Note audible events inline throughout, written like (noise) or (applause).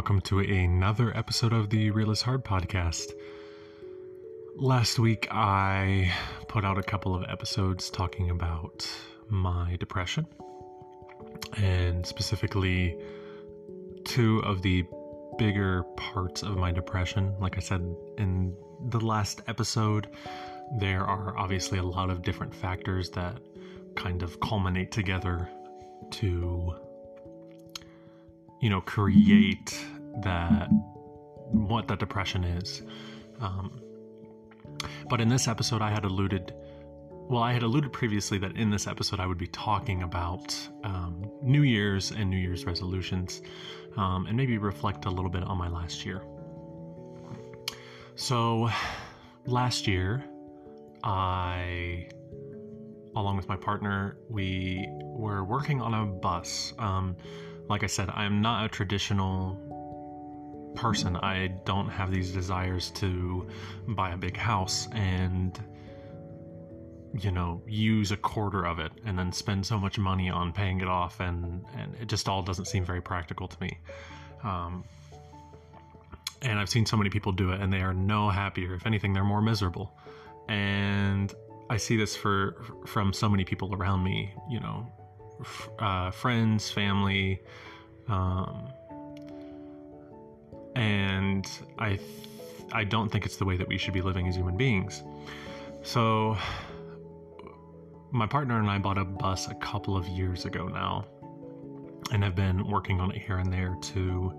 welcome to another episode of the Real is Hard podcast. Last week, I put out a couple of episodes talking about my depression, and specifically two of the bigger parts of my depression. Like I said in the last episode, there are obviously a lot of different factors that kind of culminate together to you know create that what that depression is. Um, but in this episode i had alluded well i had alluded previously that in this episode i would be talking about um, new year's and new year's resolutions um, and maybe reflect a little bit on my last year. So last year i along with my partner we were working on a bus. Um, like I said, I'm not a traditional person. I don't have these desires to buy a big house and you know use a quarter of it and then spend so much money on paying it off and and it just all doesn't seem very practical to me. Um, and i've seen so many people do it and they are no happier. If anything they're more miserable. And i see this for from so many people around me you know uh, friends, family, um, and I th- I don't think it's the way that we should be living as human beings. So my partner and I bought a bus a couple of years ago now, and have been working on it here and there to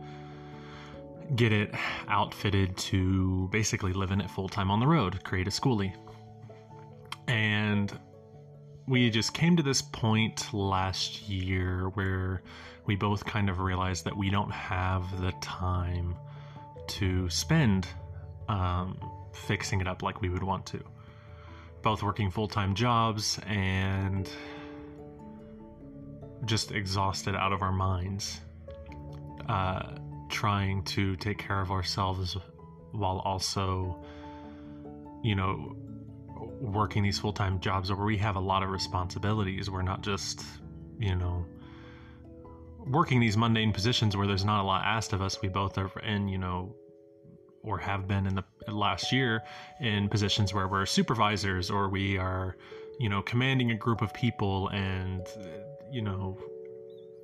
get it outfitted to basically live in it full time on the road, create a schoolie. And we just came to this point last year where we both kind of realized that we don't have the time to spend um, fixing it up like we would want to. Both working full time jobs and just exhausted out of our minds, uh, trying to take care of ourselves while also, you know, working these full time jobs where we have a lot of responsibilities. We're not just, you know, working these mundane positions where there's not a lot asked of us. We both are in, you know, or have been in the last year in positions where we're supervisors or we are, you know, commanding a group of people and, you know,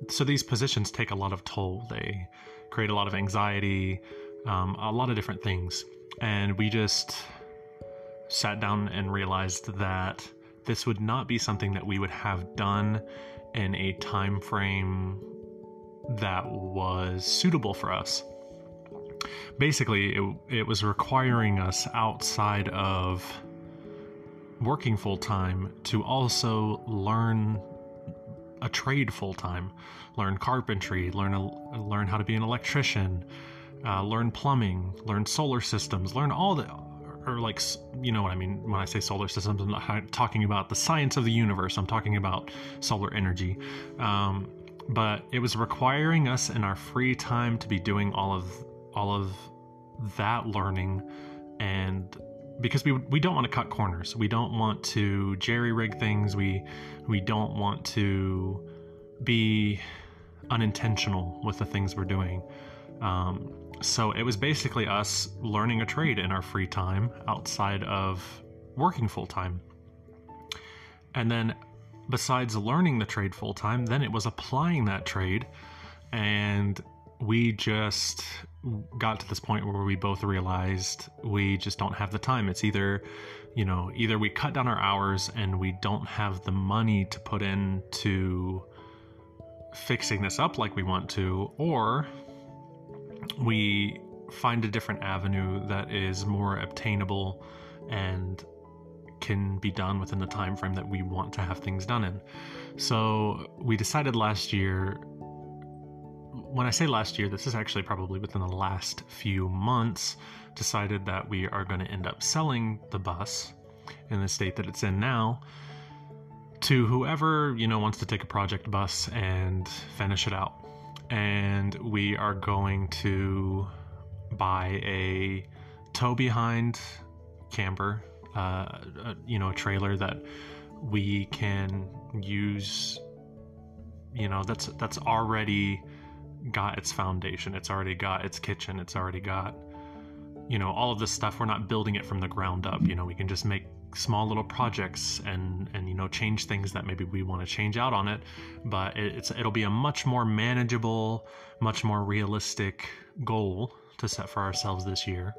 so these positions take a lot of toll. They create a lot of anxiety, um, a lot of different things. And we just, sat down and realized that this would not be something that we would have done in a time frame that was suitable for us. Basically, it, it was requiring us outside of working full time to also learn a trade full time, learn carpentry, learn a, learn how to be an electrician, uh, learn plumbing, learn solar systems, learn all the or like you know what I mean when I say solar systems. I'm not talking about the science of the universe. I'm talking about solar energy. Um, but it was requiring us in our free time to be doing all of all of that learning and because we we don't want to cut corners. We don't want to jerry rig things. We we don't want to be unintentional with the things we're doing. Um, so it was basically us learning a trade in our free time outside of working full time. And then, besides learning the trade full time, then it was applying that trade. And we just got to this point where we both realized we just don't have the time. It's either, you know, either we cut down our hours and we don't have the money to put into fixing this up like we want to, or we find a different avenue that is more obtainable and can be done within the time frame that we want to have things done in. So we decided last year when I say last year, this is actually probably within the last few months, decided that we are going to end up selling the bus in the state that it's in now to whoever, you know, wants to take a project bus and finish it out and we are going to buy a tow behind camper, uh, a, you know, a trailer that we can use. You know, that's that's already got its foundation. It's already got its kitchen. It's already got, you know, all of this stuff. We're not building it from the ground up. You know, we can just make small little projects and and you know change things that maybe we want to change out on it but it's it'll be a much more manageable much more realistic goal to set for ourselves this year.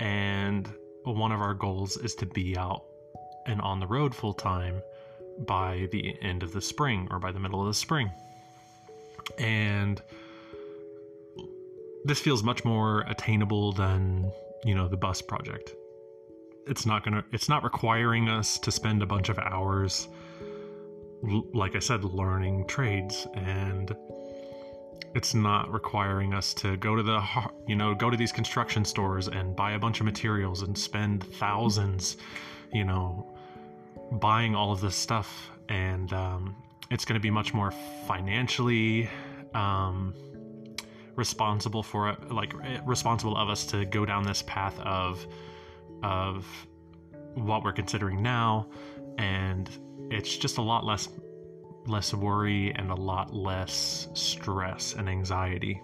And one of our goals is to be out and on the road full time by the end of the spring or by the middle of the spring. And this feels much more attainable than you know the bus project it's not gonna it's not requiring us to spend a bunch of hours like i said learning trades and it's not requiring us to go to the you know go to these construction stores and buy a bunch of materials and spend thousands you know buying all of this stuff. And um, it's going to be much more financially um, responsible for it, like responsible of us to go down this path of of what we're considering now, and it's just a lot less less worry and a lot less stress and anxiety.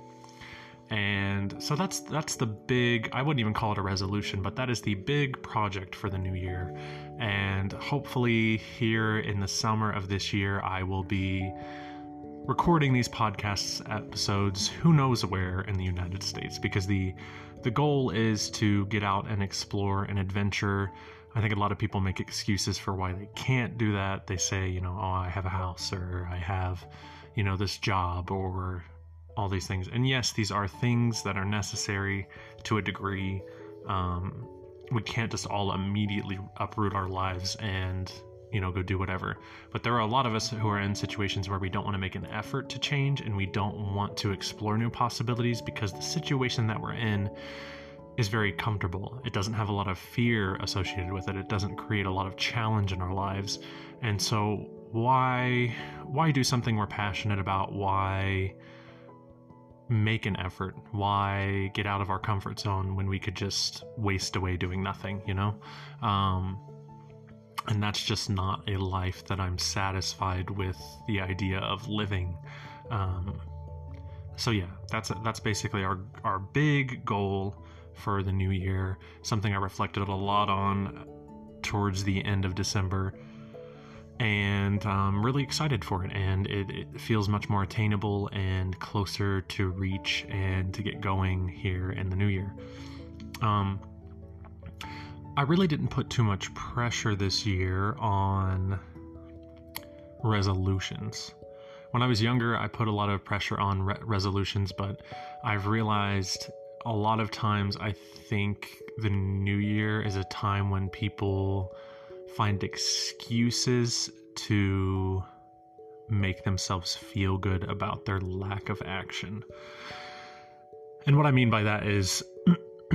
And so that's that's the big I wouldn't even call it a resolution, but that is the big project for the new year. And hopefully here in the summer of this year I will be recording these podcasts episodes who knows where in the United States because the the goal is to get out and explore and adventure. I think a lot of people make excuses for why they can't do that. They say, you know, oh, I have a house or I have, you know, this job or all these things. And yes, these are things that are necessary to a degree. Um, we can't just all immediately uproot our lives and you know go do whatever. But there are a lot of us who are in situations where we don't want to make an effort to change and we don't want to explore new possibilities because the situation that we're in is very comfortable. It doesn't have a lot of fear associated with it. It doesn't create a lot of challenge in our lives. And so why why do something we're passionate about? Why make an effort? Why get out of our comfort zone when we could just waste away doing nothing, you know? Um, and that's just not a life that I'm satisfied with the idea of living. Um, so yeah, that's that's basically our our big goal for the new year. Something I reflected a lot on towards the end of December and I'm really excited for it. And it, it, feels much more attainable and closer to reach and to get going here in the new year. Um, I really didn't put too much pressure this year on resolutions. When I was younger, I put a lot of pressure on re- resolutions, but I've realized a lot of times I think the new year is a time when people find excuses to make themselves feel good about their lack of action. And what I mean by that is, (clears throat)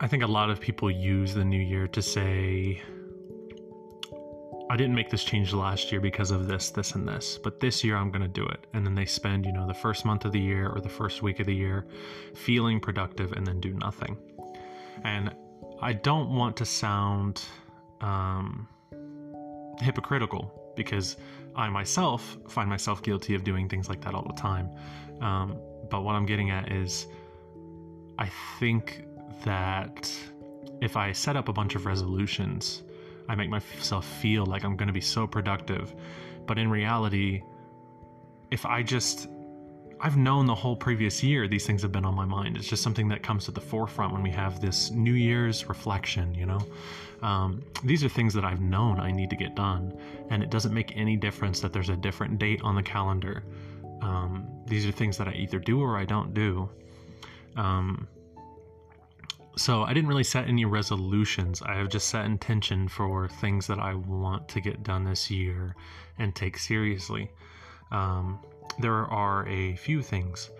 I think a lot of people use the new year to say, I didn't make this change last year because of this, this, and this, but this year I'm going to do it. And then they spend, you know, the first month of the year or the first week of the year feeling productive and then do nothing. And I don't want to sound um, hypocritical because I myself find myself guilty of doing things like that all the time. Um, but what I'm getting at is, I think that if I set up a bunch of resolutions, I make myself feel like I'm going to be so productive. But in reality, if I just I've known the whole previous year these things have been on my mind. It's just something that comes to the forefront when we have this New Year's reflection, you know? Um, these are things that I've known I need to get done, and it doesn't make any difference that there's a different date on the calendar. Um, these are things that I either do or I don't do. Um, so I didn't really set any resolutions. I have just set intention for things that I want to get done this year and take seriously. Um, there are a few things.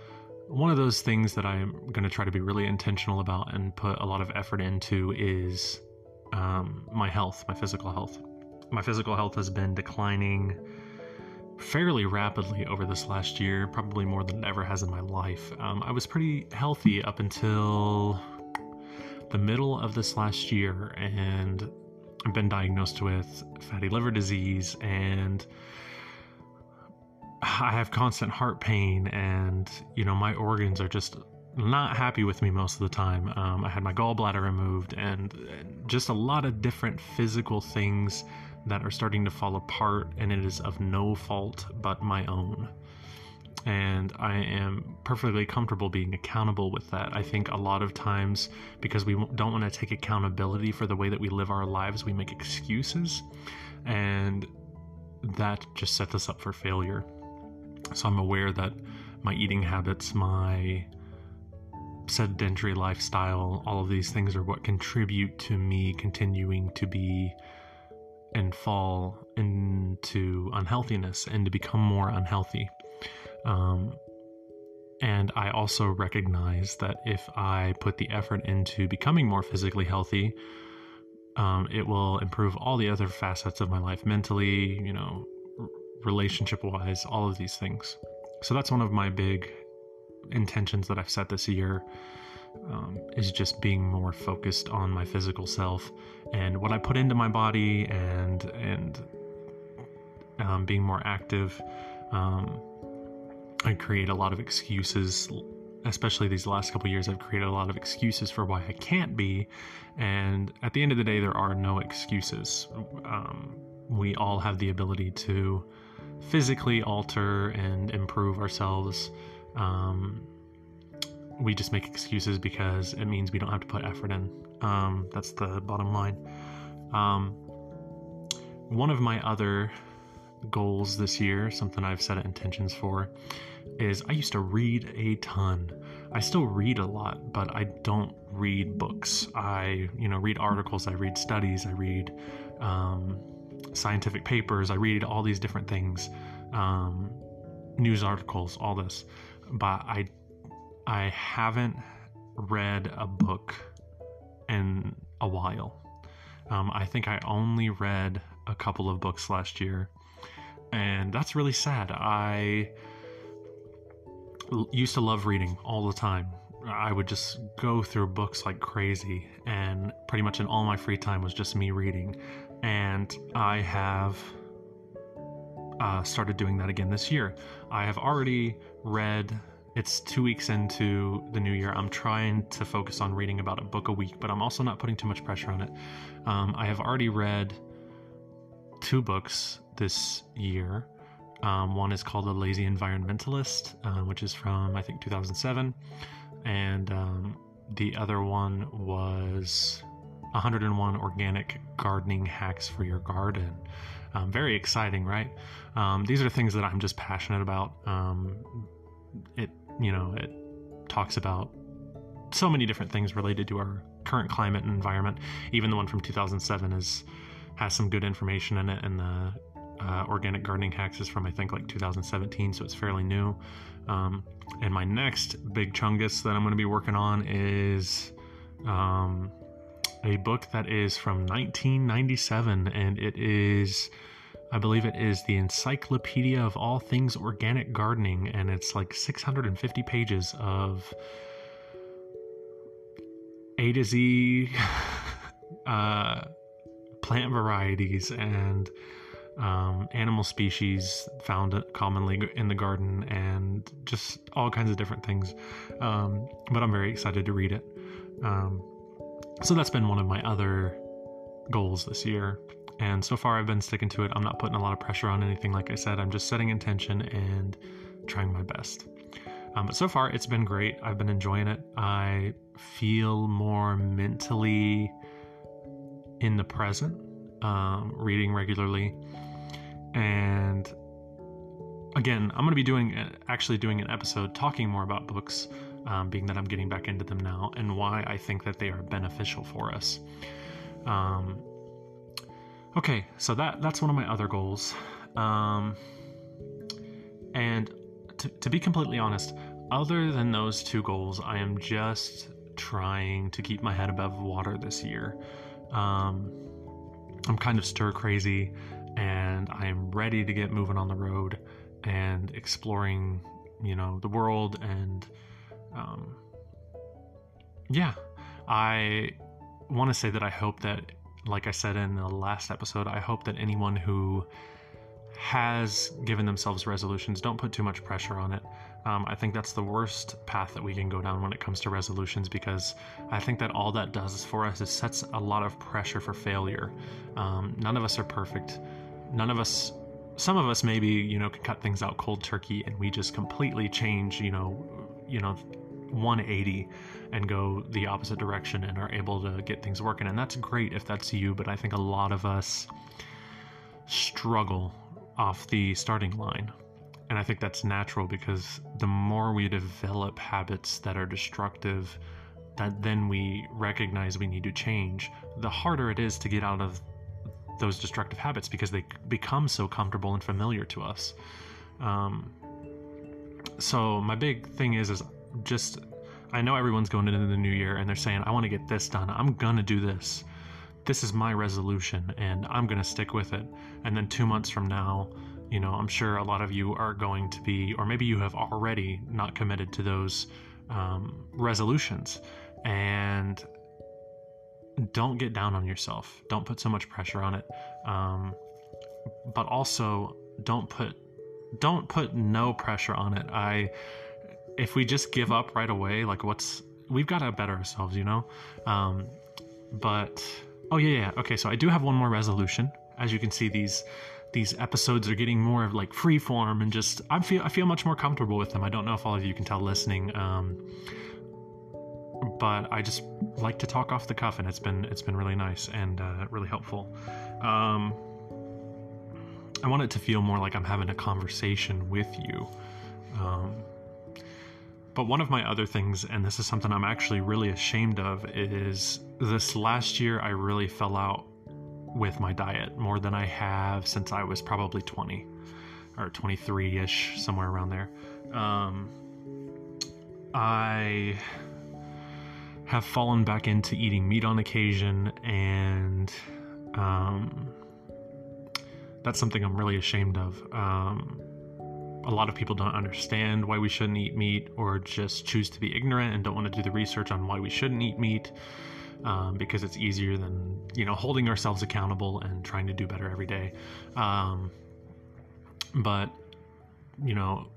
One of those things that I'm going to try to be really intentional about and put a lot of effort into is um, my health, my physical health. My physical health has been declining fairly rapidly over this last year, probably more than it ever has in my life. Um, I was pretty healthy up until the middle of this last year, and I've been diagnosed with fatty liver disease and I have constant heart pain, and you know my organs are just not happy with me most of the time. Um, I had my gallbladder removed, and, just a lot of different physical things that are starting to fall apart, and it is of no fault but my own. And I am perfectly comfortable being accountable with that. I think a lot of times, because we don't want to take accountability for the way that we live our lives, we make excuses, and that just sets us up for failure. So I'm aware that my eating habits, my sedentary lifestyle, all of these things are what contribute to me continuing to be and fall into unhealthiness and to become more unhealthy. Um, and I also recognize that if I put the effort into becoming more physically healthy, um, it will improve all the other facets of my life mentally, you know, relationship wise, all of these things. So that's one of my big intentions that I've set this year um, is just being more focused on my physical self and what I put into my body and and um, being more active. Um, I create a lot of excuses, especially these last couple years. I've created a lot of excuses for why I can't be, and at the end of the day, there are no excuses. Um, we all have the ability to physically alter and improve ourselves. Um, we just make excuses because it means we don't have to put effort in. Um, that's the bottom line. Um, one of my other goals this year, something I've set intentions for, is I used to read a ton. I still read a lot, but I don't read books. I, you know, read articles, I read studies, I read um, scientific papers, I read all these different things, um, news articles, all this. But I I haven't read a book in a while. Um, I think I only read a couple of books last year, and that's really sad. I l- used to love reading all the time. I would just go through books like crazy, and pretty much in all my free time was just me reading. And I have uh, started doing that again this year. I have already read it's two weeks into the new year. I'm trying to focus on reading about a book a week, but I'm also not putting too much pressure on it. Um, I have already read two books this year. Um, one is called The Lazy Environmentalist, uh, which is from, I think, 2007. And um, the other one was 101 Organic Gardening Hacks for Your Garden. Um, very exciting, right? Um, these are things that I'm just passionate about. Um, it you know, it talks about so many different things related to our current climate and environment. Even the one from 2007 is has some good information in it, and the uh, organic gardening hacks is from I think like 2017, so it's fairly new. Um, and my next big chungus that I'm going to be working on is um, a book that is from 1997, and it is I believe it is the Encyclopedia of All Things Organic Gardening, and it's like 650 pages of A to Z (laughs) uh, plant varieties and um, animal species found commonly in the garden, and just all kinds of different things. Um, but I'm very excited to read it. Um, so that's been one of my other goals this year and so far, I've been sticking to it. I'm not putting a lot of pressure on anything. Like I said, I'm just setting intention and trying my best. Um, but so far, it's been great. I've been enjoying it. I feel more mentally in the present, um, reading regularly. And again, I'm going to be doing actually doing an episode talking more about books, um, being that I'm getting back into them now, and why I think that they are beneficial for us. Um, Okay, so that that's one of my other goals. Um, and to, to be completely honest, other than those two goals, I am just trying to keep my head above water this year. Um, I'm kind of stir crazy and I am ready to get moving on the road and exploring, you know, the world. And um, yeah, I want to say that I hope that like I said in the last episode, I hope that anyone who has given themselves resolutions, don't put too much pressure on it. Um, I think that's the worst path that we can go down when it comes to resolutions because I think that all that does for us is sets a lot of pressure for failure. Um, none of us are perfect. None of us, some of us maybe, you know, can cut things out cold turkey and we just completely change, you know, you know, 180 and go the opposite direction and are able to get things working. And that's great if that's you, but I think a lot of us struggle off the starting line. And I think that's natural because the more we develop habits that are destructive, that then we recognize we need to change, the harder it is to get out of those destructive habits because they become so comfortable and familiar to us. Um, so my big thing is is just I know everyone's going into the new year and they're saying I want to get this done. I'm gonna do this. This is my resolution and I'm gonna stick with it. And then two months from now, you know, I'm sure a lot of you are going to be, or maybe you have already not committed to those um, resolutions. And don't get down on yourself. Don't put so much pressure on it. Um, but also, don't put don't put no pressure on it. I if we just give up right away, like what's we've got to better ourselves, you know. Um, but oh yeah, yeah. Okay, so I do have one more resolution. As you can see, these these episodes are getting more of like free form and just I feel I feel much more comfortable with them. I don't know if all of you can tell listening. Um, but I just like to talk off the cuff, and it's been it's been really nice and uh, really helpful. Um, I want it to feel more like I'm having a conversation with you. Um, but one of my other things, and this is something I'm actually really ashamed of, is this last year I really fell out with my diet more than I have since I was probably 20 or 23 ish, somewhere around there. Um, I have fallen back into eating meat on occasion, and um, that's something I'm really ashamed of. Um, a lot of people don't understand why we shouldn't eat meat or just choose to be ignorant and don't want to do the research on why we shouldn't eat meat um, because it's easier than you know holding ourselves accountable and trying to do better every day. Um, but you know,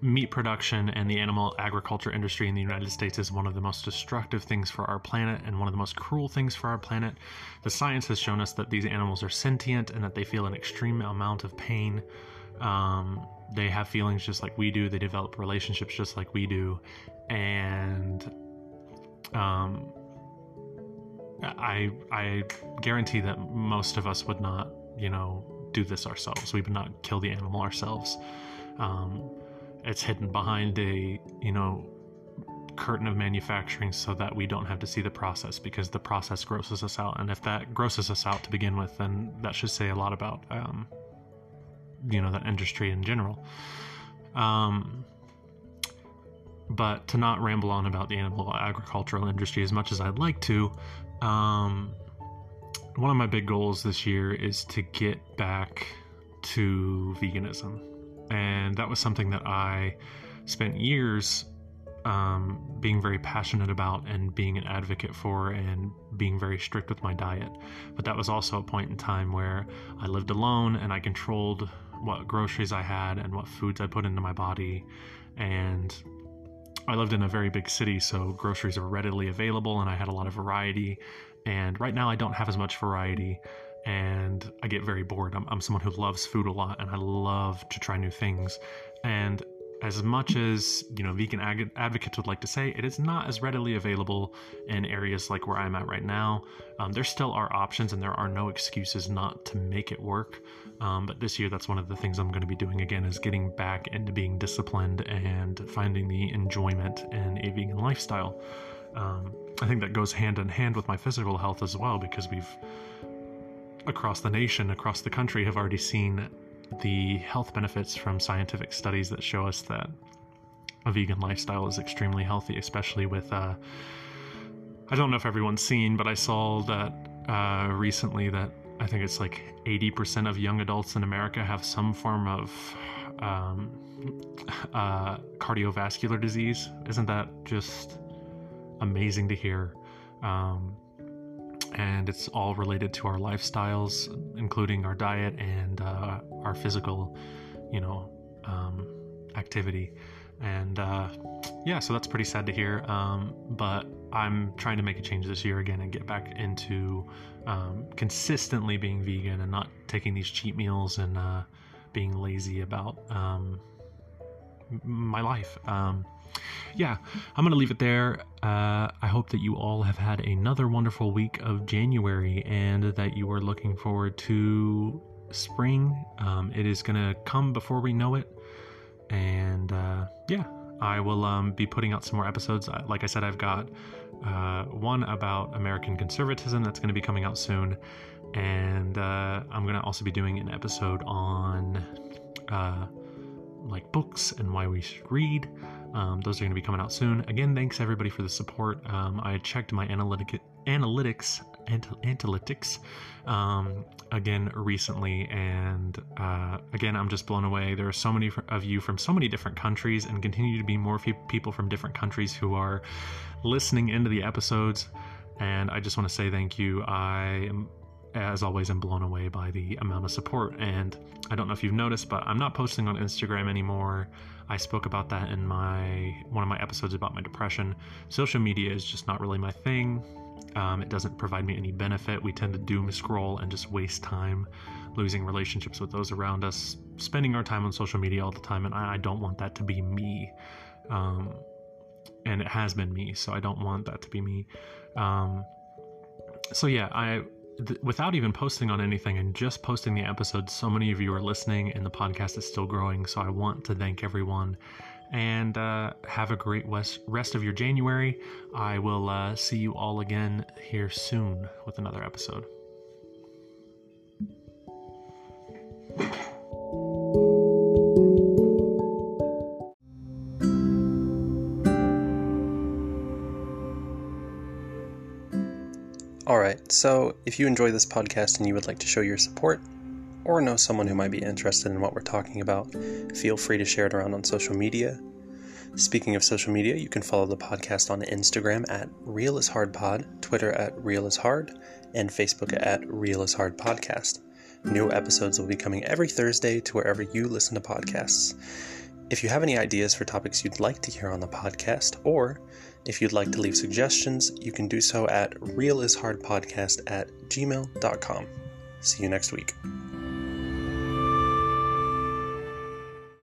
meat production and the animal agriculture industry in the United States is one of the most destructive things for our planet and one of the most cruel things for our planet. The science has shown us that these animals are sentient and that they feel an extreme amount of pain. Um, they have feelings just like we do. They develop relationships just like we do, and um, I I guarantee that most of us would not, you know, do this ourselves. We would not kill the animal ourselves. Um, it's hidden behind a you know curtain of manufacturing so that we don't have to see the process because the process grosses us out and if that grosses us out to begin with then that should say a lot about um, you know that industry in general um, but to not ramble on about the animal agricultural industry as much as I'd like to, um, one of my big goals this year is to get back to veganism. And that was something that I spent years um, being very passionate about and being an advocate for and being very strict with my diet. But that was also a point in time where I lived alone and I controlled what groceries I had and what foods I put into my body. And I lived in a very big city, so groceries are readily available and I had a lot of variety. And right now, I don't have as much variety and I get very bored. I'm, I'm someone who loves food a lot and I love to try new things. And as much as you know vegan ag- advocates would like to say it is not as readily available in areas like where i'm at right now um, there still are options and there are no excuses not to make it work um, but this year that's one of the things i'm going to be doing again is getting back into being disciplined and finding the enjoyment in a vegan lifestyle um, i think that goes hand in hand with my physical health as well because we've across the nation across the country have already seen the health benefits from scientific studies that show us that a vegan lifestyle is extremely healthy, especially with. Uh, I don't know if everyone's seen, but I saw that uh, recently that I think it's like 80% of young adults in America have some form of um, uh, cardiovascular disease. Isn't that just amazing to hear? Um, and it's all related to our lifestyles, including our diet and uh, our physical, you know, um, activity. And uh, yeah, so that's pretty sad to hear. Um, but I'm trying to make a change this year again and get back into um, consistently being vegan and not taking these cheat meals and uh, being lazy about um, my life. Um, yeah, I'm going to leave it there. Uh, I hope that you all have had another wonderful week of January and that you are looking forward to spring. Um, it is going to come before we know it. And uh, yeah, I will um, be putting out some more episodes. Like I said, I've got uh, one about American conservatism that's going to be coming out soon. And uh, I'm going to also be doing an episode on uh, like books and why we should read. Um, those are going to be coming out soon. Again, thanks everybody for the support. Um, I checked my analytic analytics analytics um, again recently, and uh, again, I'm just blown away. There are so many of you from so many different countries, and continue to be more people from different countries who are listening into the episodes. And I just want to say thank you. I am as always, I'm blown away by the amount of support. And I don't know if you've noticed, but I'm not posting on Instagram anymore. I spoke about that in my one of my episodes about my depression. Social media is just not really my thing. Um, it doesn't provide me any benefit. We tend to doom scroll and just waste time, losing relationships with those around us, spending our time on social media all the time, and I, I don't want that to be me. Um, and it has been me, so I don't want that to be me. Um, so yeah, I th- without even posting on anything and just posting the episode, so many of you are listening and the podcast is still growing. So I want to thank everyone and uh, have a great rest of your January. I will uh, see you all again here soon with another episode. Alright, so if you enjoy this podcast and you would like to show your support, or know someone who might be interested in what we're talking about, feel free to share it around on social media. Speaking of social media, you can follow the podcast on Instagram at Real is Hard Pod, Twitter at Real is Hard, and Facebook at Real is Hard Podcast. New episodes will be coming every Thursday to wherever you listen to podcasts. If you have any ideas for topics you'd like to hear on the podcast, or if you'd like to leave suggestions, you can do so at realishardpodcast at gmail.com. See you next week.